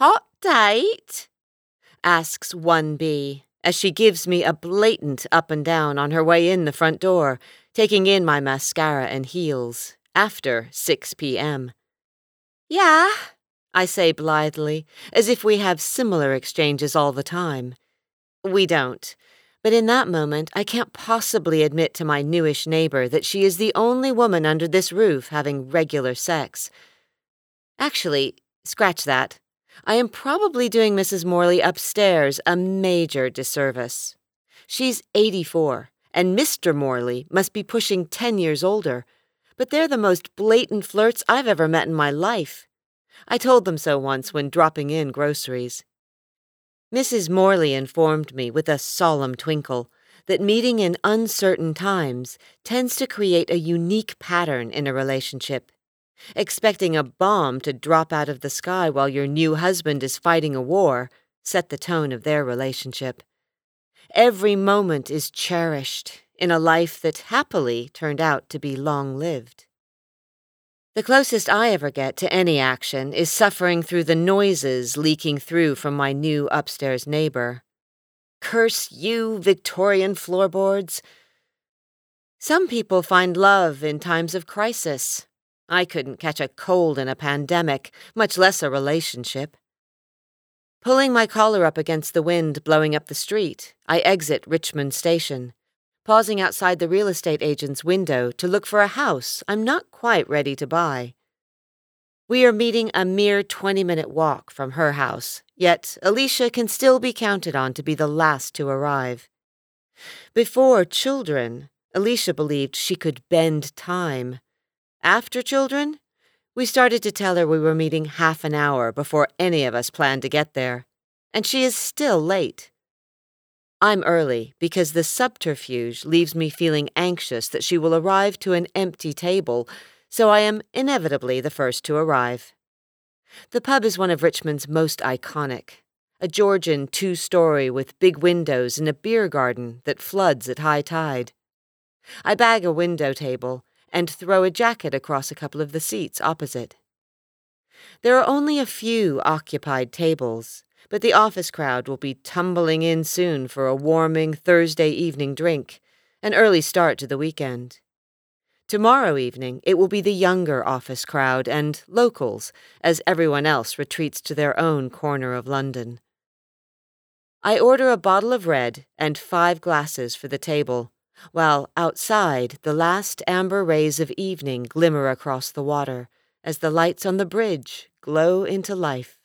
Hot date? asks one bee as she gives me a blatant up and down on her way in the front door, taking in my mascara and heels after 6 p.m. Yeah, I say blithely, as if we have similar exchanges all the time. We don't. But in that moment, I can't possibly admit to my newish neighbor that she is the only woman under this roof having regular sex. Actually, scratch that. I am probably doing Mrs. Morley upstairs a major disservice. She's 84, and Mr. Morley must be pushing 10 years older, but they're the most blatant flirts I've ever met in my life. I told them so once when dropping in groceries. Mrs. Morley informed me with a solemn twinkle that meeting in uncertain times tends to create a unique pattern in a relationship. Expecting a bomb to drop out of the sky while your new husband is fighting a war set the tone of their relationship. Every moment is cherished in a life that happily turned out to be long lived. The closest I ever get to any action is suffering through the noises leaking through from my new upstairs neighbor. Curse you, Victorian floorboards! Some people find love in times of crisis. I couldn't catch a cold in a pandemic, much less a relationship. Pulling my collar up against the wind blowing up the street, I exit Richmond Station pausing outside the real estate agent's window to look for a house I'm not quite ready to buy. We are meeting a mere 20 minute walk from her house, yet Alicia can still be counted on to be the last to arrive. Before children, Alicia believed she could bend time. After children, we started to tell her we were meeting half an hour before any of us planned to get there, and she is still late. I'm early because the subterfuge leaves me feeling anxious that she will arrive to an empty table, so I am inevitably the first to arrive. The pub is one of Richmond's most iconic, a Georgian two story with big windows and a beer garden that floods at high tide. I bag a window table and throw a jacket across a couple of the seats opposite. There are only a few occupied tables, but the office crowd will be tumbling in soon for a warming Thursday evening drink, an early start to the weekend. Tomorrow evening, it will be the younger office crowd and locals as everyone else retreats to their own corner of London. I order a bottle of red and five glasses for the table, while outside the last amber rays of evening glimmer across the water as the lights on the bridge glow into life.